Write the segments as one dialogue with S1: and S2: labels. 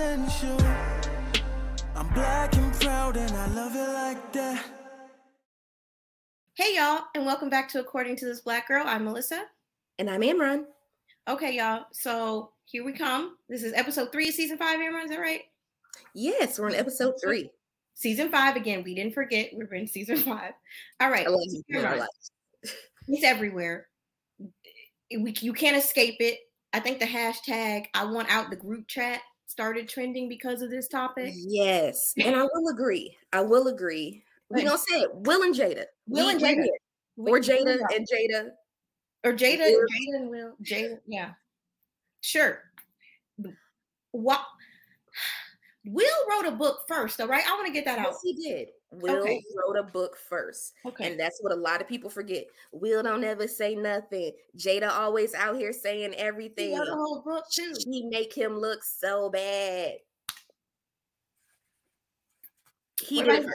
S1: essential. I'm black and proud and I love it like that.
S2: Hey y'all, and welcome back to According to This Black Girl. I'm Melissa.
S3: And I'm Amron.
S2: Okay, y'all. So here we come. This is episode three of season five, Amron. Is that right?
S3: Yes, we're on episode three.
S2: Season five again. We didn't forget. We're in season five. All right.
S3: I love you. I
S2: Amron.
S3: love
S2: It's everywhere. We, you can't escape it. I think the hashtag I want out the group chat started trending because of this topic.
S3: Yes, and I will agree. I will agree. We're gonna say it. Will and Jada.
S2: Will and Jada.
S3: Or Jada and Jada.
S2: or Jada,
S3: Will.
S2: Jada and Will, Jada, yeah, sure. What? Will wrote a book first, all right. I want to get that out.
S3: Yes, he did. Will
S2: Okay.
S3: wrote a book first.
S2: Okay.
S3: And that's what a lot of people forget. Will don't ever say nothing. Jada always out here saying
S2: He
S3: everything.
S2: wrote a whole book too.
S3: She make him look so bad. He did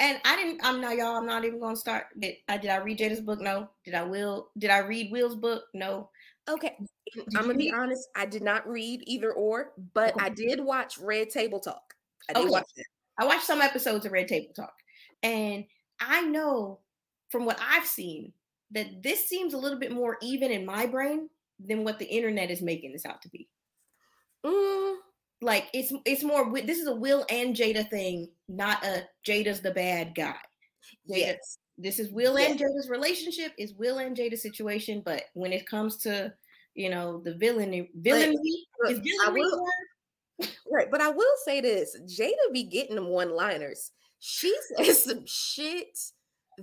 S2: And I didn't. I'm not y'all. I'm not even gonna start. Did I did I read Jada's book? No. Did I Will? Did I read Will's book? No.
S3: Okay.
S2: Did
S3: I'm gonna be
S2: read-
S3: honest. I did not read either or, but
S2: Okay.
S3: I did watch Red Table Talk. I did watch that.
S2: I watched some episodes of Red Table Talk, and I know from what I've seen that this seems a little bit more even in my brain than what the internet is making this out to be.
S3: Mm,
S2: like it's it's more this is a Will and Jada thing, not a Jada's the bad guy. Jada,
S3: yes.
S2: This is Will and Jada's relationship is Will and Jada's situation, but when it comes to you know the villain villainy
S3: Look,
S2: is
S3: I will- Right. But I will say this Jada be getting them one liners. She says some shit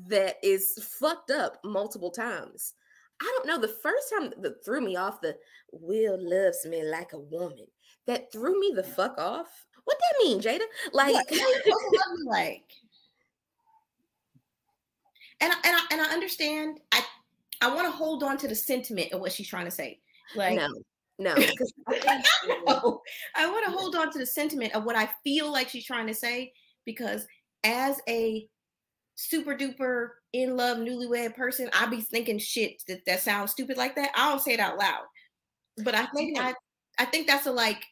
S3: that is fucked up multiple times. I don't know. The first time that threw me off, the Will loves me like a woman, that threw me the fuck off. What that mean, Jada? Like,
S2: What- what you supposed to love me like. And I, and I and I understand. I I want to hold on to the sentiment of what she's trying to say. Like
S3: no, no. I
S2: no, I want to hold on to the sentiment of what I feel like she's trying to say because as a super duper in love newlywed person, I be thinking shit that that sounds stupid like that. I don't say it out loud, but I think
S3: Yeah.
S2: I I think that's a like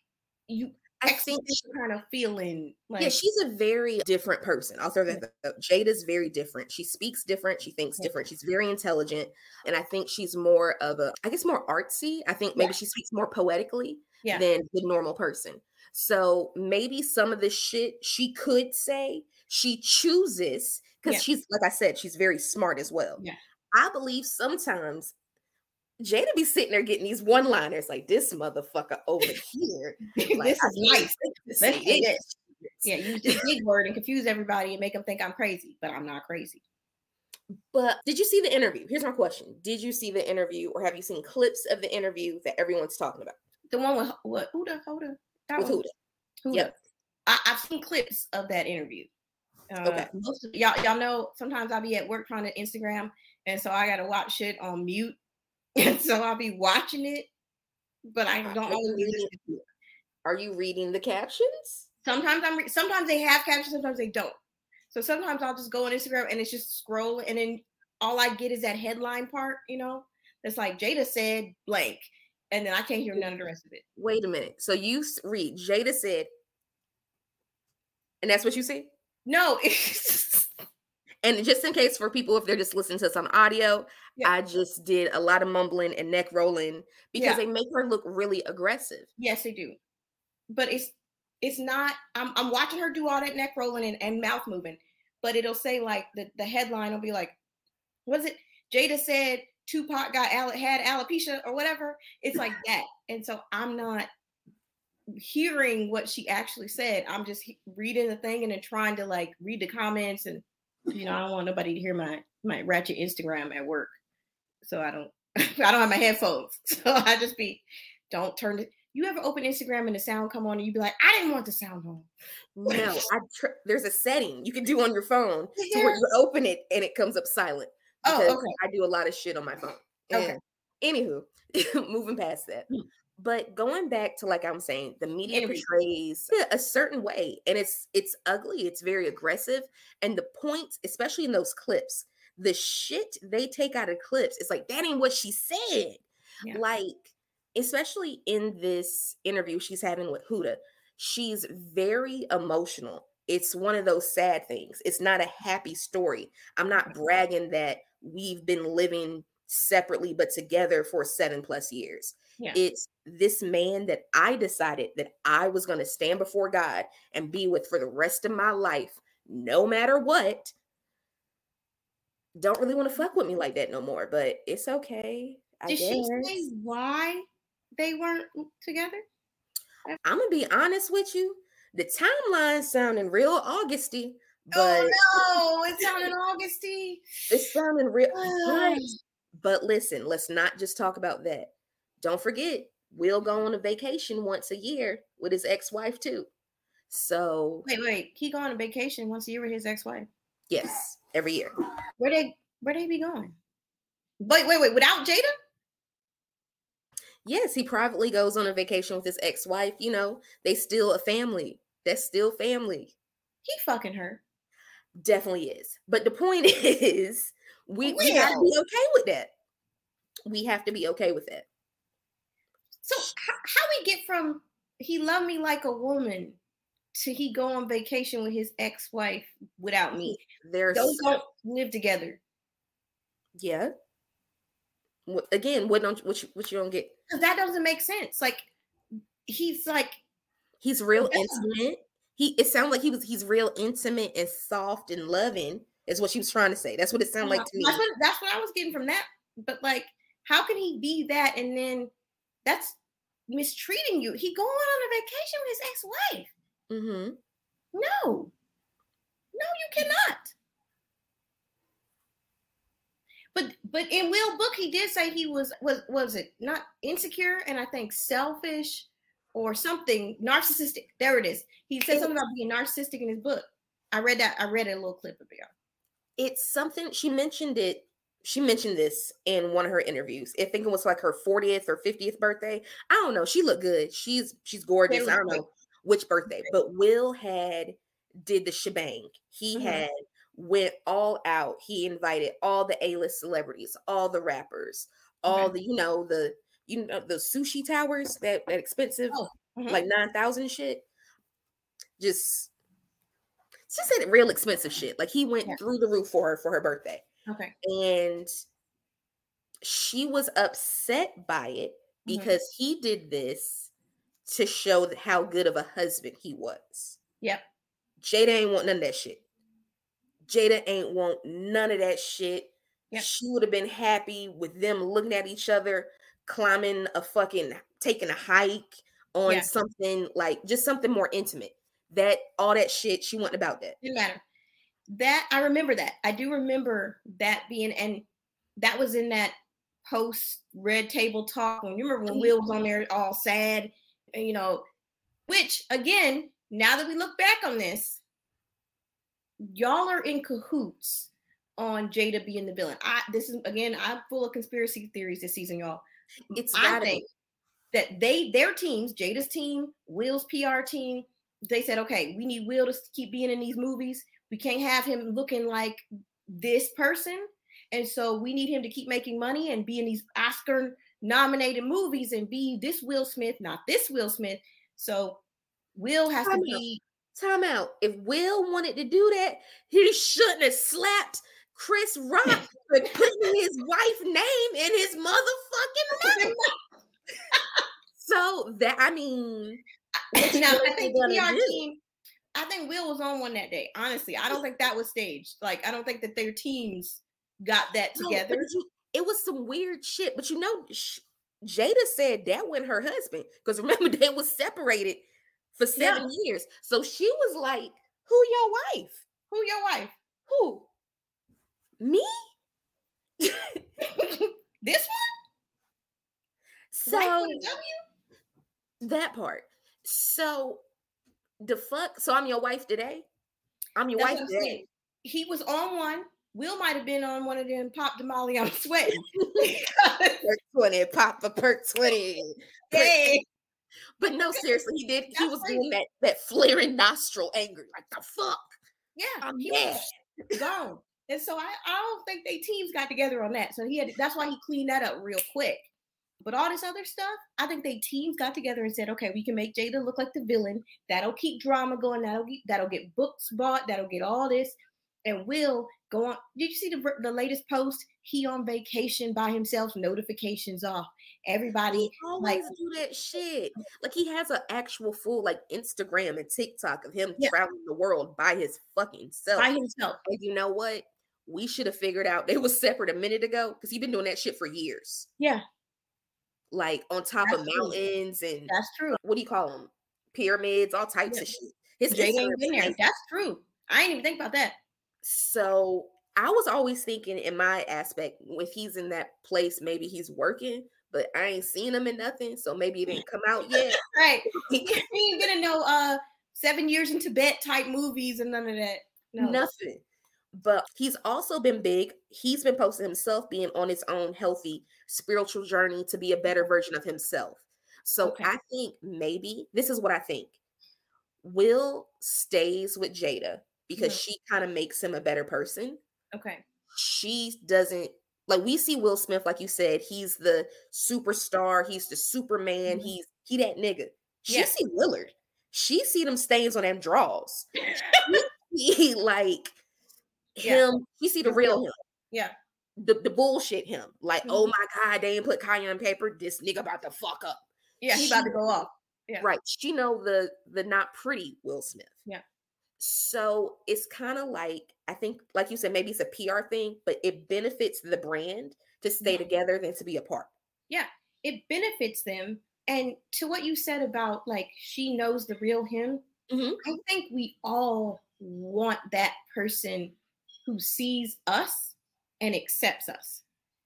S2: you
S3: I think
S2: she's kind of feeling. Like
S3: yeah, she's a very different person. I'll throw that out. Jada's very different. She speaks different. She thinks
S2: Yeah.
S3: different. She's very intelligent. And I think she's more of a, I guess, more artsy. I think maybe
S2: Yeah.
S3: she speaks more poetically
S2: Yeah.
S3: than the normal person. So maybe some of the shit she could say, she chooses because
S2: Yeah.
S3: she's, like I said, she's very smart as well.
S2: Yeah.
S3: I believe sometimes Jada be sitting there getting these one liners like this motherfucker over here. Like,
S2: this is nice.
S3: wait to
S2: Let's
S3: say
S2: do
S3: this.
S2: Yeah, use this big word and confuse everybody and make them think I'm crazy, but I'm not crazy.
S3: But did you see the interview? Here's my question: Did you see the interview, or have you seen clips of the interview that everyone's talking about
S2: The one with what? Hoda, Hoda, that
S3: with
S2: one.
S3: Hoda?
S2: Hoda.
S3: Yep.
S2: I, I've seen clips of that interview. Uh,
S3: Okay.
S2: Most of, y'all, y'all know sometimes I'll be at work trying to Instagram, and so I got to watch shit on mute, and so I'll be watching it, but I don't always listen to it.
S3: Are you reading the captions?
S2: Sometimes I'm. Re- sometimes they have captions, sometimes they don't. So sometimes I'll just go on Instagram and it's just scroll, and then all I get is that headline part. You know, that's like Jada said blank, and then I can't hear none of the rest of it.
S3: Wait a minute. So you read Jada said, and that's what you see.
S2: No, it's
S3: And just in case for people, if they're just listening to some audio,
S2: Yeah.
S3: I just did a lot of mumbling and neck rolling because
S2: Yeah.
S3: they make her look really aggressive.
S2: Yes, they do. But it's it's not I'm I'm watching her do all that neck rolling and, and mouth moving, but it'll say like the, the headline will be like, was it Jada said Tupac got had alopecia or whatever? It's like that. And so I'm not hearing what she actually said. I'm just reading the thing and then trying to like read the comments and you know, I don't want nobody to hear my my ratchet Instagram at work. So I don't I don't have my headphones. So I just be don't turn it. You ever open Instagram and the sound come on and you be like, I didn't want the sound on.
S3: No, I tr- there's a setting you can do on your phone to where you open it and it comes up silent.
S2: Oh, okay.
S3: I do a lot of shit on my phone.
S2: Okay.
S3: And anywho, moving past that.
S2: Mm.
S3: But going back to like I'm saying, the media portrays a certain way, and it's it's ugly. It's very aggressive, and the points, especially in those clips, the shit they take out of clips, it's like that ain't what she said.
S2: Yeah.
S3: Like especially in this interview she's having with Hoda, she's very emotional. It's one of those sad things. It's not a happy story. I'm not bragging that we've been living separately but together for seven plus years.
S2: Yeah.
S3: It's this man that I decided that I was going to stand before God and be with for the rest of my life, no matter what. Don't really want to fuck with me like that no more, but it's okay. I
S2: Did
S3: guess.
S2: she say why they weren't together?
S3: I'm gonna be honest with you. The timeline sounding real Augusty, oh, but
S2: oh no, it sounded Augusty.
S3: it's sounding real. But listen, let's not just talk about that. Don't forget, Will go on a vacation once a year with his ex-wife too. So
S2: Wait, wait. He go on a vacation once a year with his ex-wife.
S3: yes, every year.
S2: Where they where they be going? Wait, wait, wait. Without Jada?
S3: Yes, he privately goes on a vacation with his ex-wife. You know, they still a family. That's still family.
S2: He fucking her.
S3: Definitely is. But the point is, we, we have to be okay with that. We have to be okay with that.
S2: So how, how we get from he loved me like a woman to he go on vacation with his ex-wife without me?
S3: There's
S2: Those don't live together.
S3: yeah. Again, what don't what you, what you don't get?
S2: that doesn't make sense. Like he's like
S3: He's real
S2: Yeah.
S3: intimate. He it sounds like he was he's real intimate and soft and loving. Is what she was trying to say. That's what it sounded like to me.
S2: That's what, that's what I was getting from that. But like, how can he be that and then that's mistreating you? He going on a vacation with his ex-wife.
S3: Mm-hmm.
S2: No, no, you cannot. But but in Will book, he did say he was was was it not insecure and I think selfish or something narcissistic. There it is. He said something about being narcissistic in his book. I read that. I read a little clip of it.
S3: It's something she mentioned it. She mentioned this in one of her interviews. I think it was like her 40th or 50th birthday. I don't know. She looked good. She's she's gorgeous. I don't know which birthday, but Will had did the shebang. He
S2: Mhm.
S3: had went all out. He invited all the A-list celebrities, all the rappers, all
S2: Okay.
S3: the you know the you know the sushi towers that, that expensive
S2: Oh, mhm.
S3: like 9,000 shit. Just just said real expensive shit. Like he went
S2: Yeah.
S3: through the roof for her for her birthday
S2: Okay.
S3: and she was upset by it
S2: Mhm.
S3: because he did this to show how good of a husband he was.
S2: Yep.
S3: Jada ain't want none of that shit. Jada ain't want none of that shit.
S2: Yep.
S3: She would have been happy with them looking at each other, climbing a fucking, taking a hike on
S2: Yeah.
S3: something like just something more intimate. That all that shit, she wasn't about that.
S2: Didn't matter. That I remember that. I do remember that being and that was in that post red table talk. When you remember when Will was on there all sad, and you know, which again, now that we look back on this, y'all are in cahoots on Jada being the villain. I this is again, I'm full of conspiracy theories this season, y'all.
S3: It's
S2: I think
S3: be.
S2: that they their teams, Jada's team, Will's PR team, they said, okay, we need Will to keep being in these movies. We can't have him looking like this person. And so we need him to keep making money and be in these Oscar nominated movies and be this Will Smith, not this Will Smith. So Will has to
S3: Time out.
S2: be
S3: Time out. If Will wanted to do that, he shouldn't have slapped Chris Rock for putting his wife's name in his motherfucking mouth. so that I mean,
S2: now I think PR
S3: do?
S2: team, I think Will was on one that day. Honestly, I don't think that was staged. Like I don't think that their teams got that together.
S3: but you- it was some weird shit. But you know, sh- Jada said that wasn't her husband because remember they was separated for
S2: Yeah.
S3: seven years. So she was like, "Who your wife?
S2: Who your wife?
S3: Who? Me?"
S2: this one?
S3: So
S2: Wife with a W?
S3: that part. So the fuck. So I'm your wife today. I'm your
S2: That's
S3: wife today.
S2: saying. He was on one. Will might have been on one of them. Pop the Molly, I'm sweating.
S3: Perk twenty, pop a perk twenty. Perk
S2: hey,
S3: But no, seriously, he did. He was doing that that flaring nostril angry, like the fuck.
S2: yeah,
S3: I'm
S2: he
S3: mad.
S2: was gone. And so I, I don't think they teams got together on that. So he had that's why he cleaned that up real quick. But all this other stuff, I think they teams got together and said, okay, we can make Jada look like the villain. That'll keep drama going. That'll get, that'll get books bought. That'll get all this. And Will go on. Did you see the the latest post? He on vacation by himself. Notifications off. Everybody
S3: He always
S2: like
S3: do that shit. Like he has an actual full like Instagram and TikTok of him
S2: Yeah.
S3: traveling the world by his fucking self.
S2: by himself.
S3: And you know what? We should have figured out they was separate a minute ago because he's been doing that shit for years.
S2: Yeah,
S3: Like on top of
S2: That's true.
S3: mountains and
S2: that's true.
S3: what do you call them? Pyramids, all types
S2: Yeah.
S3: of shit. His
S2: ain't been there. That's true. I didn't even think about that.
S3: So I was always thinking in my aspect, if he's in that place, maybe he's working, but I ain't seen him in nothing. So maybe it didn't come out yet.
S2: Right. He ain't gonna know uh seven years in Tibet type movies and none of that. No.
S3: Nothing. But he's also been big. He's been posting himself being on his own healthy spiritual journey to be a better version of himself. So
S2: Okay.
S3: I think maybe this is what I think. Will stays with Jada because
S2: Mhm.
S3: she kind of makes him a better person.
S2: Okay.
S3: She doesn't like we see Will Smith, like you said, he's the superstar, he's the Superman,
S2: Mhm.
S3: he's he that nigga. She
S2: Yeah.
S3: see Willard. She see them stains on them draws. He like
S2: Yeah.
S3: him. He see the real. him.
S2: Yeah.
S3: The, the bullshit him. Like, oh
S2: Mhm.
S3: my God, they ain't put Kanye on paper. This nigga about to fuck up.
S2: Yeah, he about to go off. Yeah.
S3: Right. She know the the not pretty Will Smith.
S2: Yeah.
S3: So it's kind of like I think, like you said, maybe it's a PR thing, but it benefits the brand to stay
S2: Yeah.
S3: together than to be apart.
S2: Yeah, it benefits them. And to what you said about like she knows the real him,
S3: Mhm.
S2: I think we all want that person who sees us and accepts us.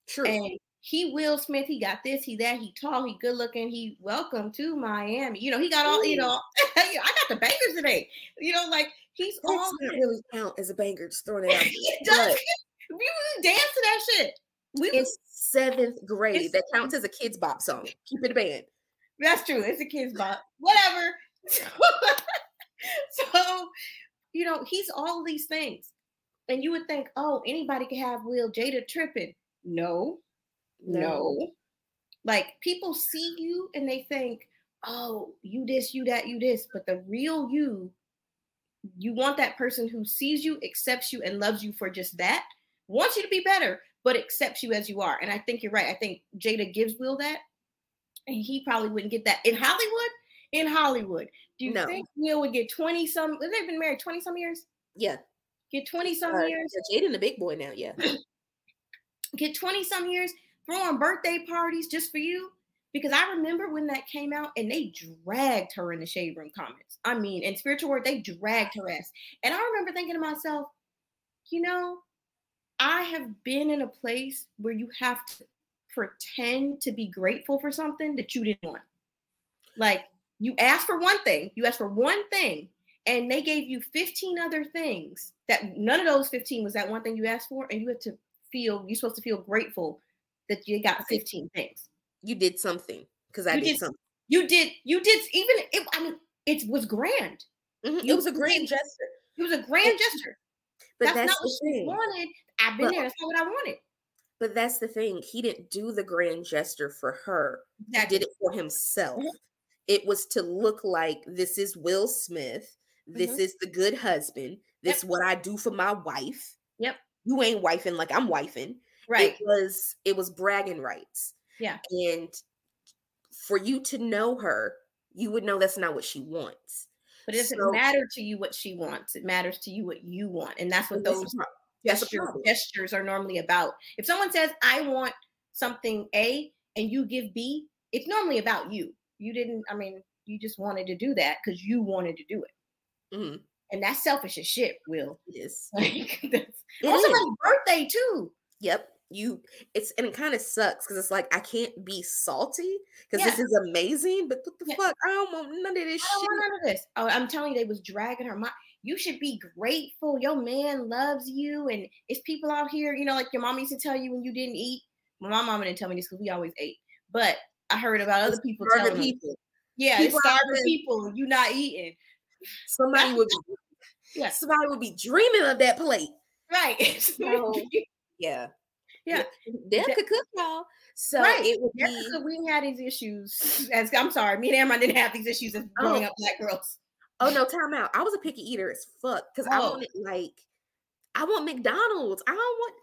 S3: True.
S2: And he Will Smith, he got this, he that, he tall, he good looking, he welcome to Miami. You know, he got all, you know, I got the bangers today. You know, like he's all
S3: That's not really count as a banger. Just throwing it out.
S2: it does. We would dance to that shit. We
S3: It's seventh grade.
S2: It's-
S3: that counts as a Kidz Bop song. Keep it a band.
S2: that's true. It's a kid's bop. Whatever. so, you know, he's all these things. And you would think, oh, anybody could have Will Jada tripping. No, no. Like people see you and they think, oh, you this, you that, you this. But the real you, you want that person who sees you, accepts you, and loves you for just that, wants you to be better, but accepts you as you are. And I think you're right. I think Jada gives Will that. And he probably wouldn't get that in Hollywood. In Hollywood, do you
S3: No.
S2: think Will would get 20 some? They've been married 20 some years?
S3: Yeah.
S2: Get 20 some
S3: Uh,
S2: years?
S3: Jaden the big boy now. Yeah.
S2: get 20 some years throwing birthday parties just for you because i remember when that came out and they dragged her in the shade room comments i mean in spiritual word they dragged her ass and i remember thinking to myself you know i have been in a place where you have to pretend to be grateful for something that you didn't want like you asked for one thing you asked for one thing and they gave you 15 other things that none of those 15 was that one thing you asked for and you had to feel you're supposed to feel grateful that you got 15 things
S3: You did something because I
S2: You
S3: did,
S2: did-
S3: something.
S2: you did you did even it, i mean it was grand
S3: Mhm,
S2: You
S3: It was a grand gesture.
S2: it was a grand gesture
S3: But
S2: that's,
S3: that's,
S2: not what she wanted i've been
S3: But-
S2: there that's not what i wanted
S3: But that's the thing. He didn't do the grand gesture for her. He
S2: Exactly.
S3: did it for himself.
S2: Mhm.
S3: It was to look like this is Will Smith. This
S2: Mhm.
S3: is the good husband. This is what I do for my wife.
S2: Yep.
S3: You ain't wifing like I'm wifing.
S2: right
S3: It was it was bragging rights.
S2: Yeah.
S3: And for you to know her, you would know that's not what she wants.
S2: but it doesn't
S3: so-
S2: matter to you what she wants it matters to you what you want and that's what those
S3: the pro- that's the
S2: gesture,
S3: problem.
S2: gestures are normally about if someone says i want something a and you give b it's normally about you you didn't i mean you just wanted to do that because you wanted to do it
S3: Mhm.
S2: and that's selfish as shit will
S3: is.
S2: like that's
S3: It
S2: on
S3: is.
S2: somebody's birthday too
S3: Yep. You it's and it kind of sucks because it's like I can't be salty because
S2: Yeah.
S3: this is amazing, but what the
S2: Yeah.
S3: fuck? I don't want none of this
S2: I don't
S3: shit.
S2: want none of this. Oh, I'm telling you, they was dragging her. My, you should be grateful. Your man loves you, and it's people out here. You know, like your mom used to tell you when you didn't eat. Well, my mama didn't tell me this because we always ate. But I heard about other people telling
S3: people.
S2: yeah,
S3: people
S2: starving people. You not eating,
S3: Somebody would be,
S2: Yeah.
S3: somebody would be dreaming of that plate.
S2: right?
S3: So- Yeah.
S2: Yeah.
S3: Deb could cook, y'all. So
S2: right.
S3: it would
S2: Yeah,
S3: be
S2: so we had these issues. As I'm sorry, me and Amber didn't have these issues as oh. growing
S3: Oh.
S2: up black girls.
S3: Oh no, time out. I was a picky eater as fuck because I
S2: Oh.
S3: wanted like I want McDonald's. I don't want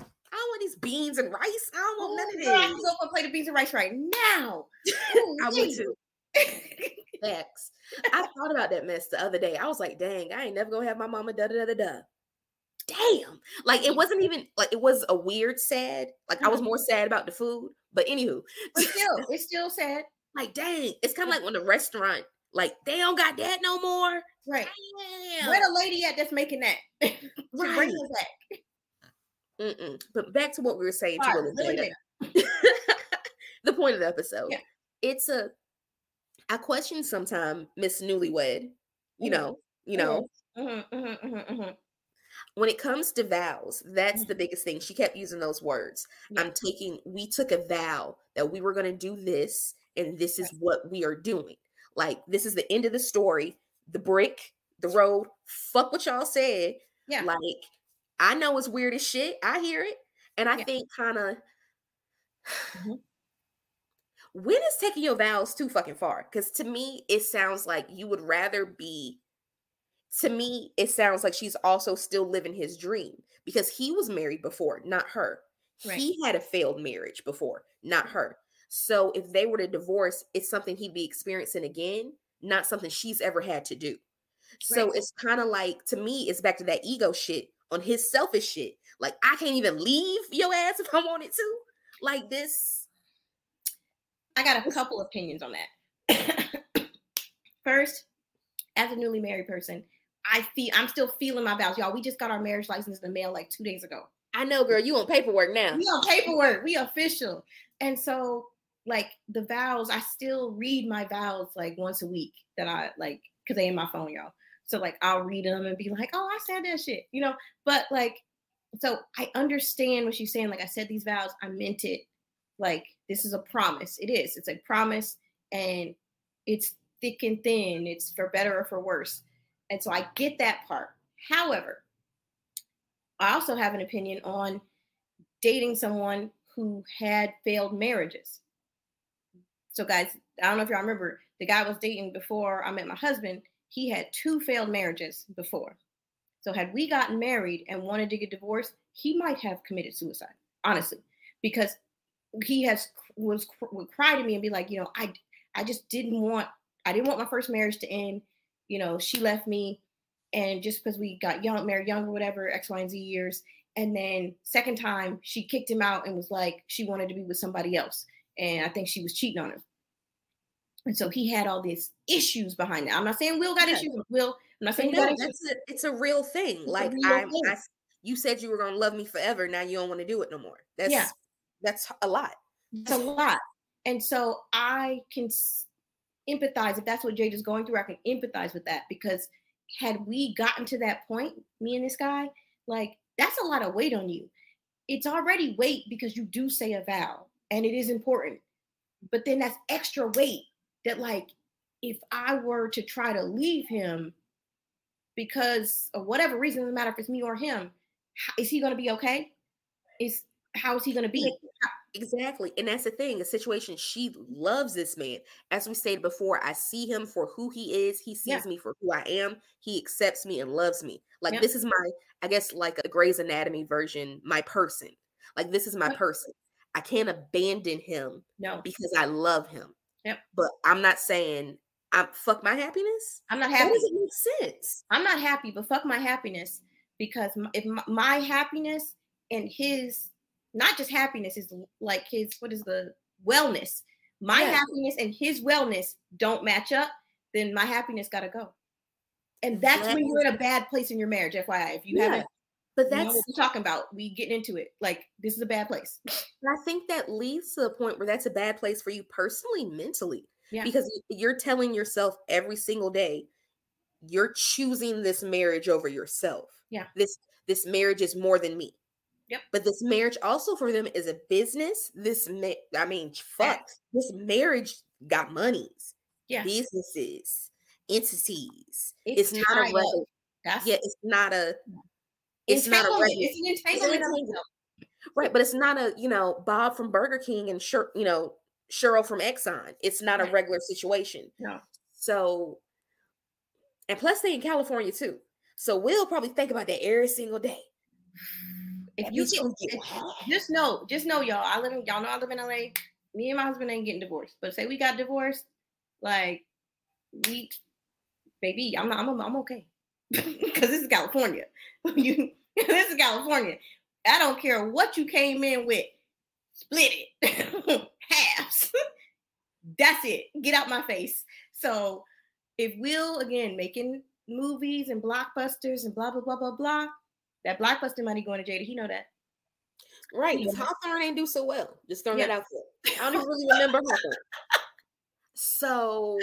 S3: I don't want these beans and rice. I don't want none of
S2: Girl, I can
S3: this.
S2: go for a plate of beans and rice right now.
S3: I would too. Facts. I thought about that mess the other day. I was like, dang, I ain't never gonna have my mama da da da da da. Damn. Like it wasn't even like it was a weird sad. Like I was
S2: Mhm.
S3: more sad about the food. But anywho,
S2: But still, it's still sad.
S3: like dang, it's kind of like when the restaurant, like they don't got that no more.
S2: Right.
S3: Damn.
S2: Where the lady at that's making that?
S3: Right.
S2: Bring us back.
S3: Mm-mm. But back to what we were saying
S2: really
S3: the point of the episode.
S2: Yeah.
S3: It's a I question sometimes Miss Newlywed, you
S2: Mhm.
S3: know, you know,
S2: Mhm, mhm, mhm, mhm.
S3: when it comes to vows, that's the biggest thing. She kept using those words. I'm taking, we took a vow that we were going to do this, and this is what we are doing. Like, this is the end of the story. The brick, the road, fuck what y'all said.
S2: Yeah.
S3: Like, I know it's weird as shit. I hear it. And I
S2: Yeah.
S3: think kind of. When is taking your vows too fucking far? Because to me, it sounds like you would rather be to me, it sounds like she's also still living his dream because he was married before, not her.
S2: Right.
S3: He had a failed marriage before, not her. So if they were to divorce, it's something he'd be experiencing again, not something she's ever had to do. So
S2: Right.
S3: it's kind of like to me, it's back to that ego shit on his selfish shit. Like I can't even leave your ass if I wanted to. Like this.
S2: I got a couple opinions on that. First, as a newly married person, I feel I'm still feeling my vows. Y'all, we just got our marriage license in the mail like two days ago.
S3: I know, girl, you on paperwork now.
S2: We on paperwork, we official. And so, like the vows, I still read my vows like once a week that I like because they in my phone, y'all. So like I'll read them and be like, oh, I said that shit, you know. But like, so I understand what she's saying. Like I said these vows, I meant it. Like this is a promise. It is. It's a promise, and it's thick and thin. It's for better or for worse. And so I get that part. However, I also have an opinion on dating someone who had failed marriages. So, guys, I don't know if y'all remember the guy I was dating before I met my husband. He had two failed marriages before. So, had we gotten married and wanted to get divorced, he might have committed suicide, honestly, because he has was would cry to me and be like, you know, I I just didn't want I didn't want my first marriage to end. You know, she left me, and just because we got young, married young or whatever, X, Y, and Z years, and then second time she kicked him out and was like she wanted to be with somebody else, and I think she was cheating on him. And so he had all these issues behind that. I'm not saying Will got
S3: Yeah.
S2: issues. Will, I'm not saying
S3: No,
S2: got issues.
S3: a, it's a real thing.
S2: a
S3: like
S2: real
S3: I,
S2: thing.
S3: I, you said you were gonna love me forever. Now you don't want to do it no more. That's
S2: Yeah.
S3: That's a lot.
S2: It's a lot. And so I can empathize if that's what Jade is going through. I can empathize with that because had we gotten to that point, me and this guy, like that's a lot of weight on you. It's already weight because you do say a vow and it is important. But then that's extra weight that, like, if I were to try to leave him because of whatever reason, doesn't matter if it's me or him, is he going to be okay? Is how is he going to be?
S3: Exactly. And that's the thing, a situation she loves this man. As we stated before, I see him for who he is. He sees
S2: Yeah.
S3: me for who I am. He accepts me and loves me. Like
S2: Yeah.
S3: this is my, I guess like a Grey's Anatomy version, my person. Like this is my person. I can't abandon him
S2: No,
S3: because I love him.
S2: Yep.
S3: But I'm not saying I'm fuck my happiness.
S2: I'm not
S3: That
S2: happy.
S3: doesn't make sense.
S2: I'm not happy, but fuck my happiness because if my, my happiness and his, not just happiness, is like his, what is the wellness? My
S3: Yeah.
S2: happiness and his wellness don't match up, then my happiness got to go. And that's
S3: That
S2: when you're in a bad place in your marriage, FYI. If you
S3: Yeah,
S2: haven't,
S3: But
S2: you know
S3: that's
S2: what we're talking about, we getting into it. Like, this is a bad place.
S3: I think that leads to the point where that's a bad place for you personally, mentally.
S2: Yeah.
S3: Because you're telling yourself every single day, you're choosing this marriage over yourself.
S2: Yeah.
S3: This this marriage is more than me.
S2: Yep.
S3: But this marriage also for them is a business. This ma- I mean, fuck.
S2: Facts.
S3: This marriage got monies,
S2: Yeah.
S3: businesses, entities.
S2: It's
S3: It's, not a regular.
S2: That's
S3: Yeah, it's not a. It's not a regular.
S2: It's an entanglement. of
S3: Right, but it's not a you know Bob from Burger King and Sher, you know Cheryl from Exxon. It's not a regular situation.
S2: No.
S3: So, and plus they in California too. So we'll probably think about that every single day.
S2: If you get, if- just know, just know, y'all. I live in y'all know I live in LA. Me and my husband ain't getting divorced. But say we got divorced, like we, baby, I'm not. I'm, I'm okay because this is California. you, this is California. I don't care what you came in with. Split it halves. That's it. Get out my face. So if we'll again making movies and blockbusters and blah blah blah blah blah, that blockbuster money going to Jada. He know that.
S3: Right, because Hawthorne ain't do so well. Just throwing
S2: Yeah.
S3: that out there. I don't even really remember Hawthorne. So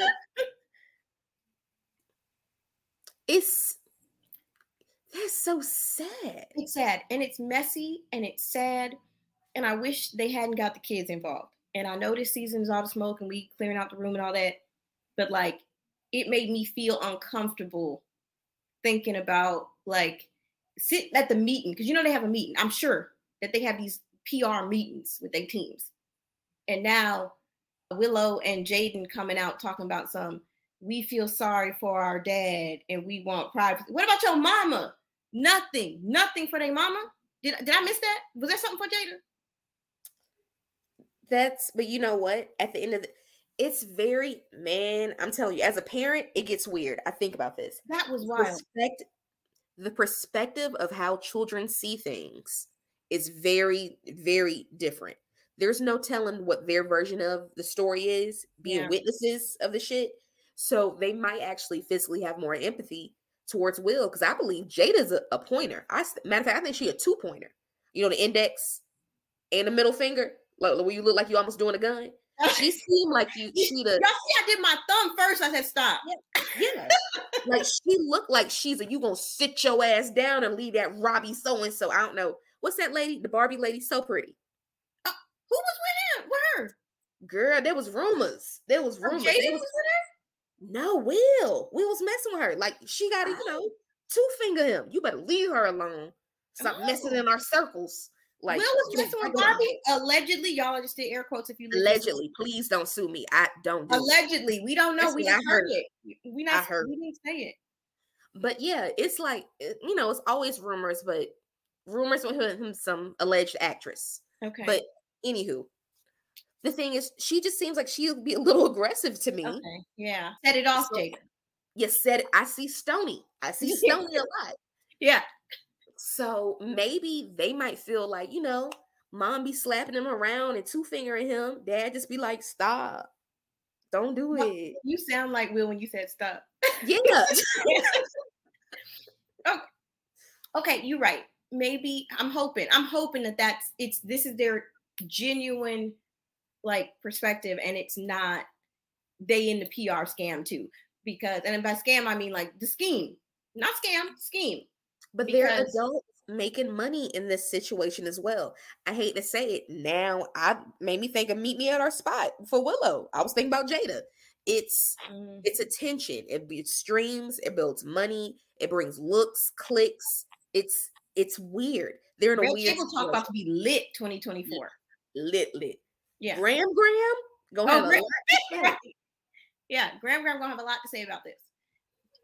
S3: it's that's so sad.
S2: It's sad and it's messy and it's sad. And I wish they hadn't got the kids involved. And I know this season is all the smoke and we clearing out the room and all that. But like it made me feel uncomfortable thinking about like sitting at the meeting because you know they have a meeting. I'm sure that they have these PR meetings with their teams. And now Willow and Jaden coming out talking about some we feel sorry for our dad and we want privacy. What about your mama? Nothing. Nothing for their mama. Did, did I miss that? Was there something for Jada?
S3: That's but you know what? At the end of the it's very man, I'm telling you, as a parent, it gets weird. I think about this.
S2: That was wild.
S3: Perspect- the perspective of how children see things is very, very different. There's no telling what their version of the story is, being
S2: Yeah.
S3: witnesses of the shit. So they might actually physically have more empathy towards Will because I believe Jada's a, a pointer. I matter of fact, I think she a two pointer. You know, the index and the middle finger, like where you look like you almost doing a gun. She seemed like you. She the
S2: Y'all see, I did my thumb first. I said stop.
S3: yeah. like she looked like she's a you gonna sit your ass down and leave that Robbie so and so. I don't know. What's that lady? The Barbie lady, so pretty.
S2: Uh, who was with him? With her?
S3: Girl, there was rumors. There was
S2: Oh,
S3: rumors.
S2: Was
S3: was-
S2: with her?
S3: no, Will. Will was messing with her. Like she gotta, you oh. know, two finger him. You better leave her alone. Oh. Stop messing
S2: Oh.
S3: in our circles. Like
S2: Will was with
S3: regular-
S2: Barbie. Allegedly, y'all just did air quotes if you listen
S3: Allegedly, please don't sue me. I don't do it.
S2: Allegedly, we don't know.
S3: That's
S2: We
S3: I
S2: heard
S3: heard.
S2: it. We not.
S3: I heard
S2: We didn't say it.
S3: But yeah, it's like eh, you know, it's always rumors, but rumors with him, some alleged actress.
S2: Okay.
S3: But anywho, the thing is, she just seems like she'll be a little aggressive to me.
S2: okay. Yeah. Set it off,
S3: So-. You said it, I see Stony. I see Stony a lot.
S2: Yeah.
S3: So maybe they might feel like, you know, mom be slapping him around and two fingering him. Dad just be like, stop. Don't do
S2: Well,
S3: it.
S2: You sound like Will when you said stop.
S3: Yeah.
S2: okay. okay, you're right. Maybe I'm hoping. I'm hoping that that's it's this is their genuine like perspective, and it's not they in the PR scam too. Because and by scam I mean like the scheme, not scam, scheme.
S3: But they're adults making money in this situation as well. I hate to say it. Now I made me think of meet me at our spot for Willow. I was thinking about Jada. It's
S2: Mm,
S3: it's attention. It builds streams. It builds money. It brings looks, clicks. It's it's weird. They're in a
S2: Red
S3: weird
S2: Table Talk about to be lit 2024.
S3: lit lit.
S2: Yeah.
S3: Graham Graham gonna
S2: Oh,
S3: have a
S2: Graham-
S3: lot to
S2: yeah, Graham Graham gonna have a lot to say about this.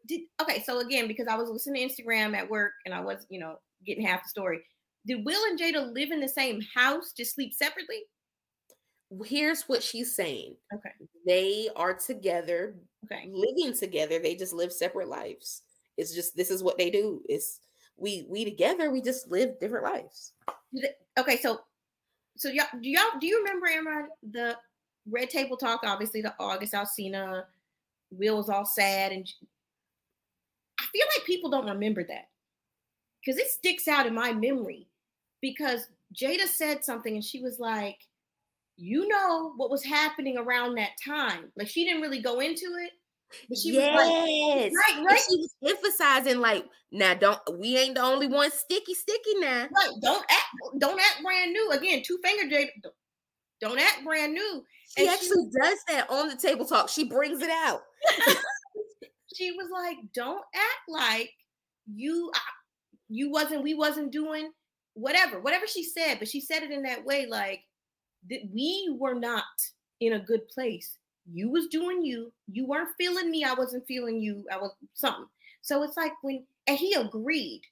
S2: Did okay, so again, because I was listening to Instagram at work and I was, you know, getting half the story. Did Will and Jada live in the same house, just sleep separately?
S3: Here's what she's saying.
S2: Okay.
S3: They are together,
S2: Okay.
S3: living together. They just live separate lives. It's just this is what they do. It's we we together. We just live different lives.
S2: Okay, so so y'all do y'all do you remember Amron the red table talk? Obviously, the August Alsina, Will was all sad, and feel like people don't remember that because it sticks out in my memory. Because Jada said something, and she was like, "You know what was happening around that time." Like she didn't really go into it, but she was like,
S3: yes,
S2: "Right,
S3: And
S2: right,
S3: She was emphasizing like, now don't we ain't the only one sticky sticky now.
S2: right. Don't act, don't act brand new." Again, two finger Jada. don't- act brand new.
S3: She
S2: And she
S3: actually does that on the table talk. She brings it out.
S2: she was like, "Don't act like you I- you wasn't we wasn't doing whatever, whatever she said, but she said it in that way, like that we were not in a good place. You was doing you. You weren't feeling me. I wasn't feeling you. I was something. So it's like when and he agreed.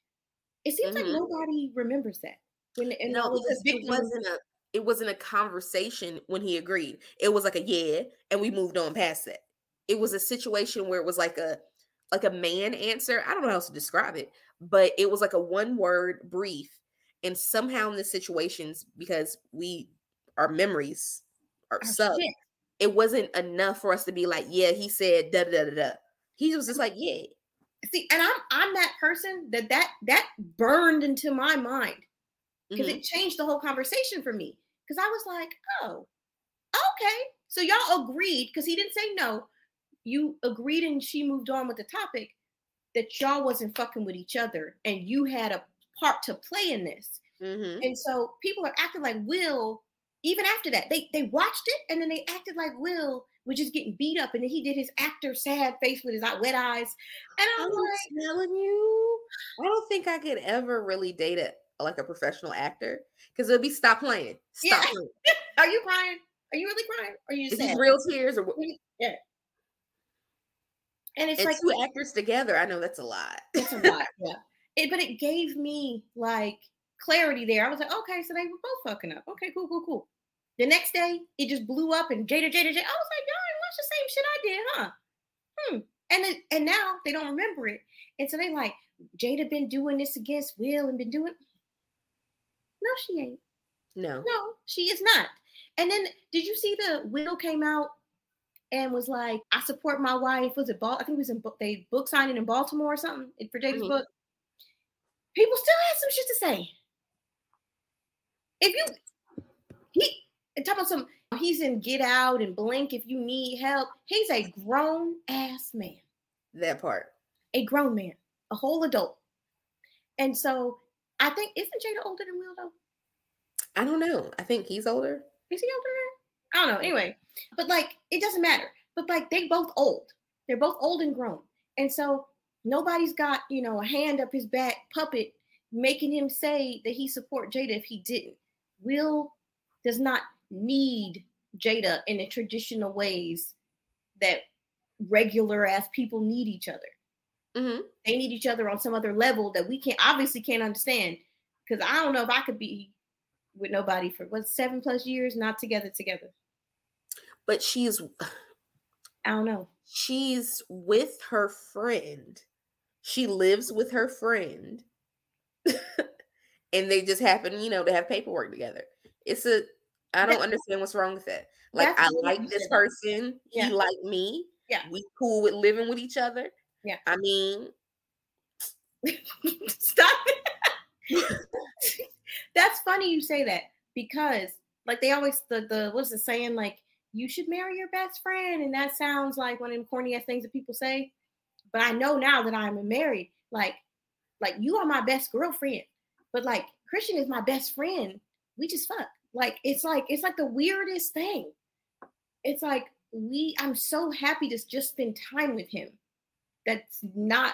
S2: It seems
S3: Mhm.
S2: like nobody remembers that. When and
S3: No,
S2: all of
S3: because it wasn't a it wasn't a conversation when he agreed. It was like a yeah, and we moved on past that. It was a situation where it was like a like a man answer. I don't know how else to describe it, but it was like a one word brief. And somehow in the situations, because we our memories are
S2: Oh, shit.
S3: it wasn't enough for us to be like, yeah, he said da da da da. He was just like, yeah.
S2: see, and I'm I'm that person that that that burned into my mind because
S3: mhm.
S2: it changed the whole conversation for me. Because I was like, oh, okay. So y'all agreed because he didn't say no. You agreed and she moved on with the topic that y'all wasn't fucking with each other and you had a part to play in this.
S3: Mhm.
S2: And so people are acting like Will, even after that, they they watched it and then they acted like Will was just getting beat up, and then he did his actor sad face with his wet eyes, and I'm
S3: I'm
S2: like,
S3: telling you, I don't think I could ever really date a like a professional actor because it'll be stop playing, stop
S2: Yeah.
S3: playing.
S2: "Are you crying? Are you really crying? Or are you just
S3: these
S2: sad?"
S3: real tears or what?
S2: And it's
S3: And
S2: like
S3: two actors together, I know that's a lot.
S2: it's a lot, yeah. It, but it gave me like clarity there. I was like, okay, so they were both fucking up. Okay, cool, cool, cool. The next day, it just blew up, and Jada, Jada, Jada. I was like, y'all watch the same shit I did, huh? Hmm. And then, and now they don't remember it, and so they like Jada been doing this against Will and been doing. No, she ain't.
S3: No.
S2: No, she is not. And then, did you see the Will came out and was like, "I support my wife." Was it Bal? I think it was in Bo- they book signing in Baltimore or something for Jada's
S3: Mhm.
S2: book. People still had some shit to say. If you he and talk about some, he's in Get Out and Blink. If you need help, he's a grown ass man,
S3: That part.
S2: a grown man, a whole adult. And so I think isn't Jada older than Will though?
S3: I don't know. I think he's older.
S2: Is he older? I don't know. Anyway, but like it doesn't matter. But like they both old. They're both old and grown. And so nobody's got, you know, a hand up his back puppet making him say that he support Jada if he didn't. Will does not need Jada in the traditional ways that regular ass people need each other.
S3: hmm
S2: They need each other on some other level that we can't obviously can't understand. Because I don't know if I could be with nobody for what seven plus years not together together.
S3: But she's
S2: I don't know.
S3: she's with her friend. She lives with her friend. and they just happen, you know, to have paperwork together. It's a I don't understand what's wrong with that. Like
S2: That's
S3: I like this person,
S2: Yeah.
S3: he like me.
S2: Yeah.
S3: We cool with living with each other.
S2: Yeah.
S3: I mean,
S2: Stop it. That's funny you say that because like they always the the what's the saying like you should marry your best friend and that sounds like one of them corny ass things that people say. But I know now that I'm married, like like you are my best girlfriend, but like Christian is my best friend. We just fuck. Like it's like it's like the weirdest thing. It's like we I'm so happy to just spend time with him. That's not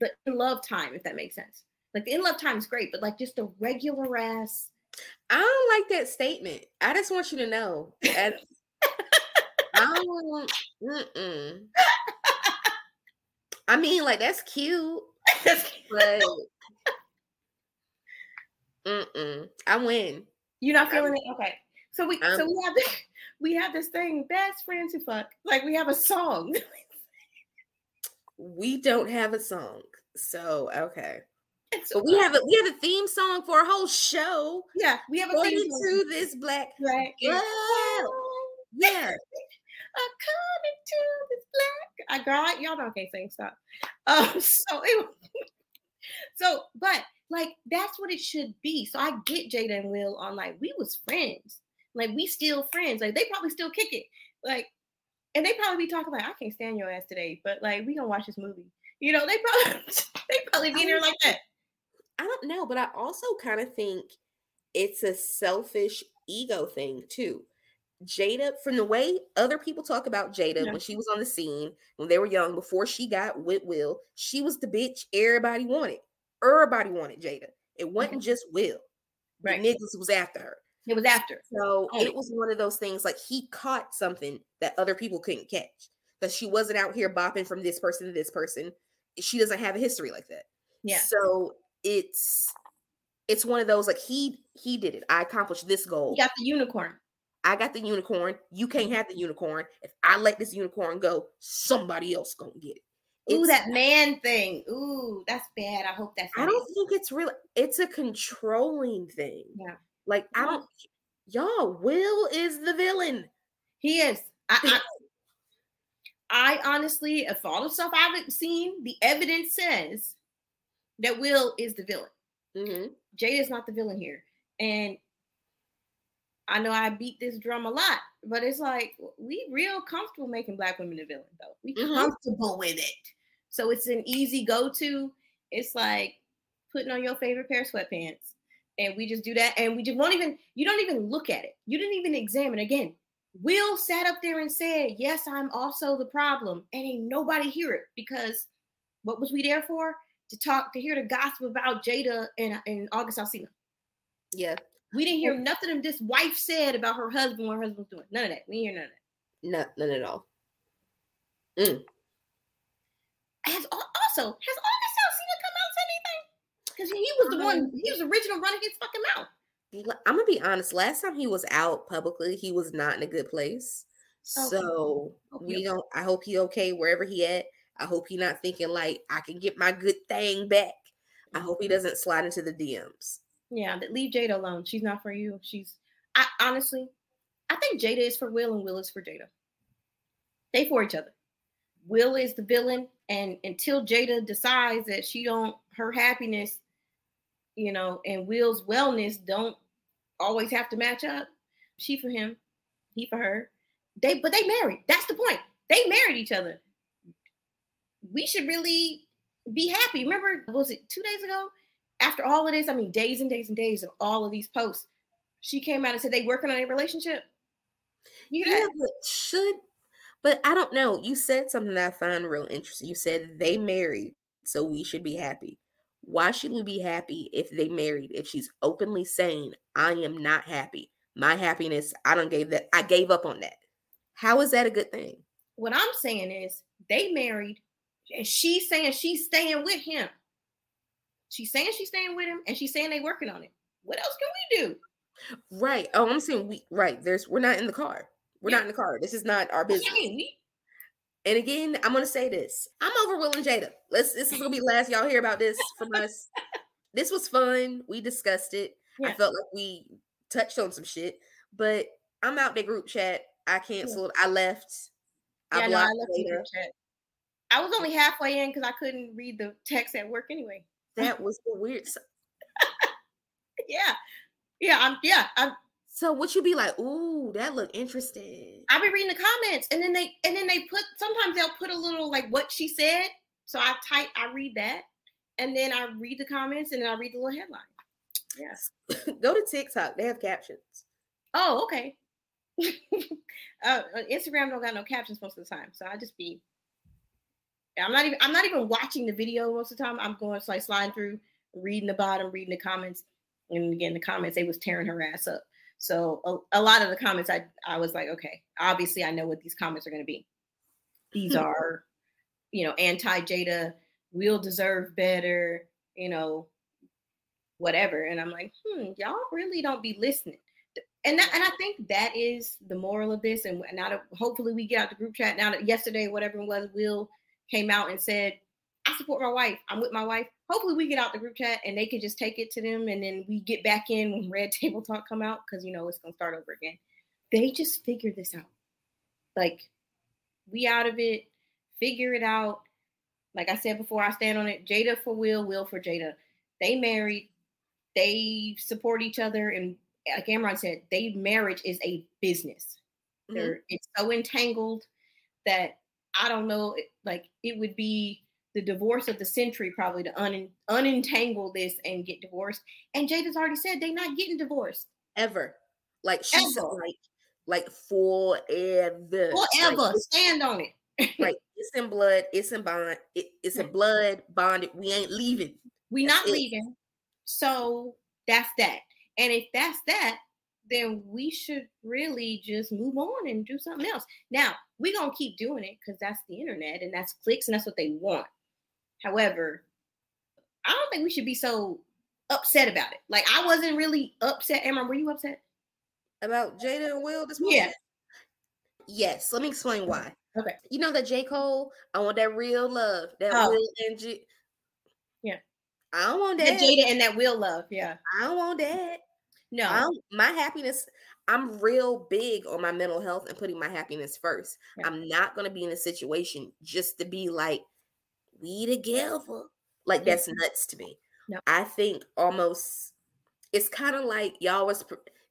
S2: the love time, if that makes sense. Like the in love time is great, but like just a regular ass.
S3: I don't like that statement. I just want you to know. that I don't. Mm-mm. I mean, like that's cute, but mm-mm. I win.
S2: You're not feeling it, okay? So we so we have this, we have this thing, best friends who fuck. Like we have a song.
S3: We don't have a song, so okay. But we have a we have a theme song for a whole show.
S2: yeah, we have a
S3: Going
S2: theme song.
S3: this black.
S2: Right.
S3: Wow. Yeah.
S2: According to this black. I girl, y'all know I can't sing. Stop. Um. So anyway, so but like that's what it should be. So I get Jada and Will on like we was friends. Like we still friends. Like they probably still kick it. Like, and they probably be talking like I can't stand your ass today, but like we gonna watch this movie. You know, they probably they probably be there like that.
S3: I don't know, but I also kind of think it's a selfish ego thing too. Jada, from the way other people talk about Jada
S2: Yeah.
S3: when she was on the scene, when they were young, before she got with Will, she was the bitch everybody wanted. Everybody wanted Jada. It wasn't mm-hmm. just Will.
S2: Right.
S3: The niggas was after her.
S2: It was after.
S3: So
S2: Oh.
S3: it was one of those things like he caught something that other people couldn't catch. That she wasn't out here bopping from this person to this person. She doesn't have a history like that.
S2: Yeah.
S3: So it's it's one of those like he he did it. I accomplished this goal.
S2: He got the unicorn.
S3: I got the unicorn. You can't have the unicorn. If I let this unicorn go, somebody else gonna get it.
S2: Ooh,
S3: It's-
S2: that man thing. Ooh, that's bad. I hope that's.
S3: I don't
S2: it.
S3: think it's really. It's a controlling thing.
S2: Yeah.
S3: Like I don't. Y'all, Will is the villain.
S2: He is. I, I, I honestly, of all the stuff I've seen, the evidence says that Will is the villain.
S3: hmm
S2: Jada is not the villain here. And I know I beat this drum a lot, but it's like we real comfortable making black women the villain though. We
S3: Mhm.
S2: comfortable with it. So it's an easy go-to. It's like putting on your favorite pair of sweatpants. And we just do that. And we just won't even, you don't even look at it. You didn't even examine again. Will sat up there and said, Yes, I'm also the problem. And ain't nobody hear it because what was we there for? To talk, to hear the gossip about Jada and, and August Alsina.
S3: Yeah.
S2: We didn't hear nothing of this wife said about her husband, what her husband's doing. None of that. We didn't hear none of that.
S3: No, none at all.
S2: Mm. Has also has August Alsina come out said anything? Because he was the um, one, he was original running his fucking mouth.
S3: I'm gonna be honest. Last time he was out publicly, he was not in a good place.
S2: Okay.
S3: So
S2: Hope
S3: we don't. I hope he okay wherever he at. I hope he not thinking like I can get my good thing back. I hope he mm-hmm. doesn't slide into the DMs.
S2: Yeah, leave Jada alone. She's not for you. She's I honestly, I think Jada is for Will and Will is for Jada. They for each other. Will is the villain, and until Jada decides that she don't her happiness, you know, and Will's wellness don't always have to match up. She for him, he for her. They but they married. That's the point. They married each other. We should really be happy. Remember, was it two days ago? After all of this, I mean, days and days and days of all of these posts, she came out and said they working on a relationship. You
S3: Yeah,
S2: yeah.
S3: but should but I don't know. You said something that I find real interesting. You said they married, so we should be happy. Why should we be happy if they married? If she's openly saying, I am not happy. My happiness, I don't gave that, I gave up on that. How is that a good thing?
S2: What I'm saying is they married, and she's saying she's staying with him. She's saying she's staying with him, and she's saying they're working on it. What else can we do?
S3: Right. Oh, I'm saying we right. There's we're not in the car. We're
S2: Yeah.
S3: not in the car. This is not our business. And again, I'm gonna say this. I'm over Will and Jada. Let's this is gonna be last y'all hear about this from us. This was fun. We discussed it. I felt like we touched on some shit, but I'm out the group chat. I canceled. I left. I
S2: yeah, no, I
S3: blocked
S2: left the
S3: later.
S2: I was only halfway in because I couldn't read the text at work anyway.
S3: That was the weird.
S2: Yeah, yeah, I'm yeah, I'm
S3: so would you be like? Ooh, that looked interesting.
S2: I'll be reading the comments and then they and then they put sometimes they'll put a little like what she said. So I type, I read that, and then I read the comments and then I read the little headline. Yes.
S3: Go to TikTok. They have captions.
S2: Oh, okay. uh, Instagram don't got no captions most of the time, so I just be. I'm not even. I'm not even watching the video most of the time. I'm going like sliding through, reading the bottom, reading the comments, and again the comments they was tearing her ass up. So a, a lot of the comments, I I was like, okay, obviously I know what these comments are going to be. These are, you know, anti Jada. Will deserve better. You know, whatever. And I'm like, hmm, y'all really don't be listening. And that, and I think that is the moral of this. And now that hopefully we get out the group chat. Now that yesterday, whatever it was, Will came out and said, I support my wife. I'm with my wife. Hopefully we get out the group chat and they can just take it to them and then we get back in when Red Table Talk come out because you know it's gonna start over again. They just figured this out. Like we out of it, figure it out. Like I said before, I stand on it. Jada for Will, Will for Jada. They married, they support each other, and like Amron said, they marriage is a business.
S3: Mhm.
S2: They're it's so entangled that I don't know, like it would be the divorce of the century probably to un, unentangle this and get divorced. And Jada's already said they're not getting divorced
S3: Ever. Like she's
S2: Ever.
S3: like like forever. Like,
S2: forever. Stand on it.
S3: Like it's in blood, it's in bond, it, it's in blood bonded. We ain't leaving.
S2: We
S3: That's
S2: not
S3: it.
S2: leaving. So that's that. And if that's that, then we should really just move on and do something else. Now, we're going to keep doing it because that's the internet and that's clicks and that's what they want. However, I don't think we should be so upset about it. Like, I wasn't really upset. Emma, were you upset?
S3: About Jada and Will this morning?
S2: Yeah.
S3: Yes. Let me explain why.
S2: Okay.
S3: You know that J. Cole, I want that real love. That
S2: Oh.
S3: Will and J-
S2: Yeah.
S3: I don't want
S2: The
S3: that.
S2: Jada and that will love. Yeah.
S3: I don't want that.
S2: No.
S3: I don't- my happiness, I'm real big on my mental health and putting my happiness first. I'm not going to be in a situation just to be like, we together. Like, mm-hmm. that's nuts to me.
S2: No.
S3: I think almost, it's kind of like y'all was,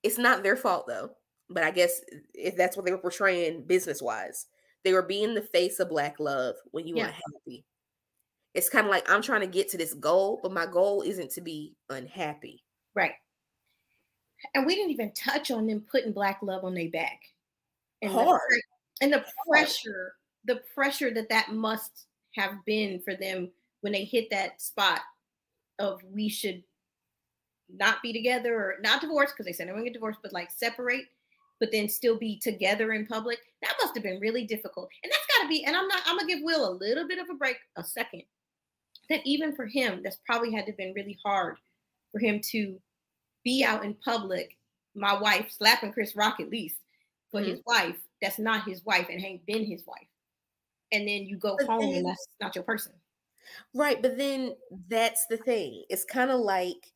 S3: it's not their fault though, but I guess if that's what they were portraying business wise, they were being the face of black love when you
S2: Yeah.
S3: weren't happy. It's kind of like I'm trying to get to this goal, but my goal isn't to be unhappy.
S2: Right. And we didn't even touch on them putting black love on their back. And the
S3: Hard.
S2: pre- and the pressure, the pressure that that must have been for them when they hit that spot of we should not be together or not divorced because they said they won't get divorced, but like separate, but then still be together in public. That must have been really difficult. And that's got to be. And I'm not. I'm gonna give Will a little bit of a break, a second. That even for him, that's probably had to have been really hard for him to be out in public, my wife slapping Chris Rock at least for his mm-hmm. wife that's not his wife and ain't been his wife. And then you go
S3: But
S2: home
S3: then-
S2: and that's not your person.
S3: Right, but then that's the thing. It's kind of like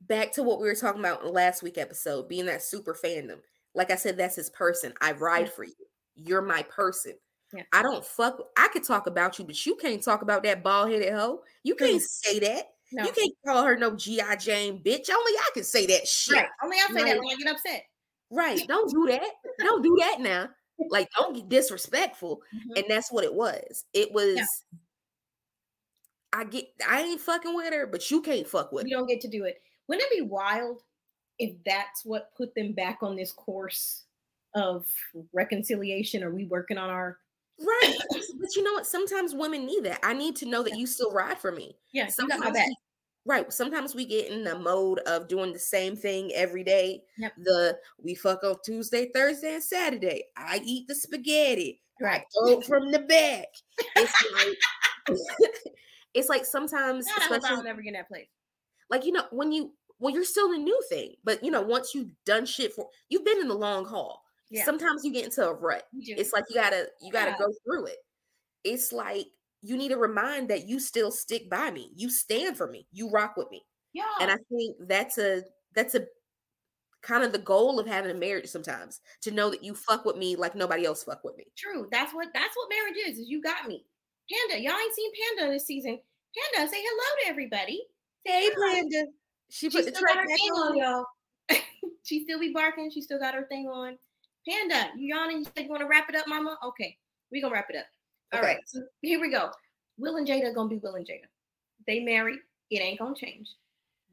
S3: back to what we were talking about in last week episode, being that super fandom. Like I said, that's his person. I ride
S2: Yeah.
S3: for you. You're my person.
S2: Yeah.
S3: I don't fuck. I could talk about you, but you can't talk about that bald headed hoe. You can't say that.
S2: No.
S3: You can't call her no GI Jane bitch. Only I can say that shit.
S2: Right. Only I say that
S3: Right.
S2: when I get upset.
S3: Right. Don't do that. Don't do that now. Like, don't get disrespectful.
S2: Mhm.
S3: And that's what it was. It was I get I ain't fucking with her, but you can't fuck with
S2: you
S3: her.
S2: don't get to do it. Wouldn't it be wild if that's what put them back on this course of reconciliation? Are we working on our
S3: Right. but you know what? Sometimes women need that. I need to know that you still ride for me.
S2: yeah, you got my
S3: Sometimes we- right. Sometimes we get in the mode of doing the same thing every day.
S2: Yep.
S3: The we fuck on Tuesday, Thursday, and Saturday. I eat the spaghetti.
S2: Right.
S3: From the back. It's like it's like sometimes,
S2: God, I I
S3: especially
S2: don't get that place.
S3: like you know when you well you're still the new thing but you know once you've done shit for you've been in the long haul
S2: Yeah.
S3: sometimes you get into a rut it's like you gotta you gotta
S2: Yeah.
S3: go through it it's like you need to remind that you still stick by me you stand for me you rock with me
S2: yeah.
S3: and i think that's a that's a kind of the goal of having a marriage sometimes to know that you fuck with me like nobody else fuck with me
S2: True. That's what that's what marriage is. Is you got me, Panda. Y'all ain't seen Panda this season. Panda, say hello to everybody.
S3: hey panda she
S2: She
S3: put the track
S2: her
S3: back
S2: thing
S3: on
S2: on, y'all. she still be barking. She still got her thing on. Panda, you yawning? You said you want to wrap it up, Mama? Okay, we gonna wrap it up. All
S3: Okay.
S2: right. So here we go. Will and Jada gonna be Will and Jada. They married. It ain't gonna change.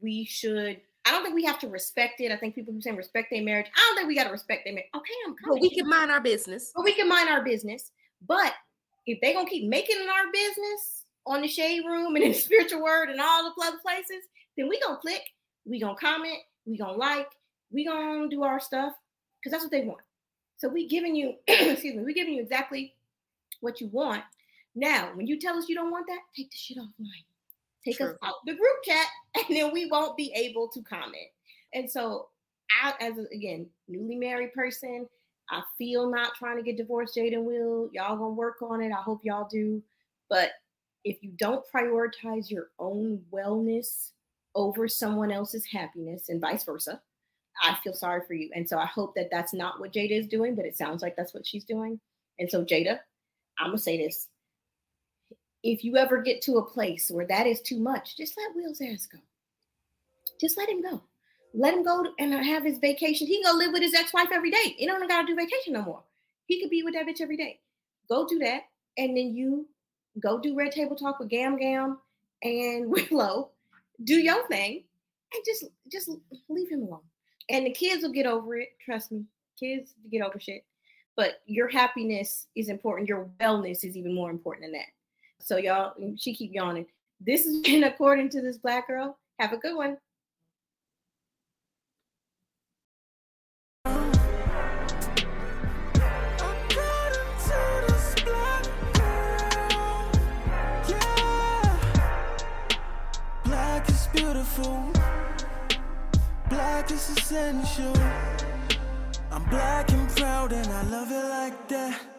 S2: We should. I don't think we have to respect it. I think people keep saying respect their marriage. I don't think we gotta respect their marriage. Okay, I'm
S3: but
S2: coming.
S3: we can mind our business
S2: But we can mind our business. But if they gonna keep making it our business on the shade room and in the spiritual word and all the other places, then we gonna click, we gonna comment, we gonna like, we gonna do our stuff because that's what they want. So we giving you, excuse me, we giving you exactly what you want. Now, when you tell us you don't want that, take the shit offline. Take us out the group chat, and then we won't be able to comment. And so, I, as a, again, newly married person, I feel not trying to get divorced, Jaden will. Y'all gonna work on it. I hope y'all do. But if you don't prioritize your own wellness over someone else's happiness and vice versa, I feel sorry for you. And so I hope that that's not what Jada is doing, but it sounds like that's what she's doing. And so, Jada, I'm gonna say this. If you ever get to a place where that is too much, just let Will's ass go. Just let him go. Let him go and have his vacation. He can go live with his ex-wife every day. He don't gotta do vacation no more. He could be with that bitch every day. Go do that, and then you go do Red Table Talk with Gam Gam and Willow. Do your thing, and just just leave him alone and the kids will get over it. Trust me, kids get over shit. But your happiness is important. Your wellness is even more important than that. So y'all, she keep yawning. This has been according to this black girl. Have a good one.
S1: beautiful like it's essential. I'm black and proud, and I love it like that.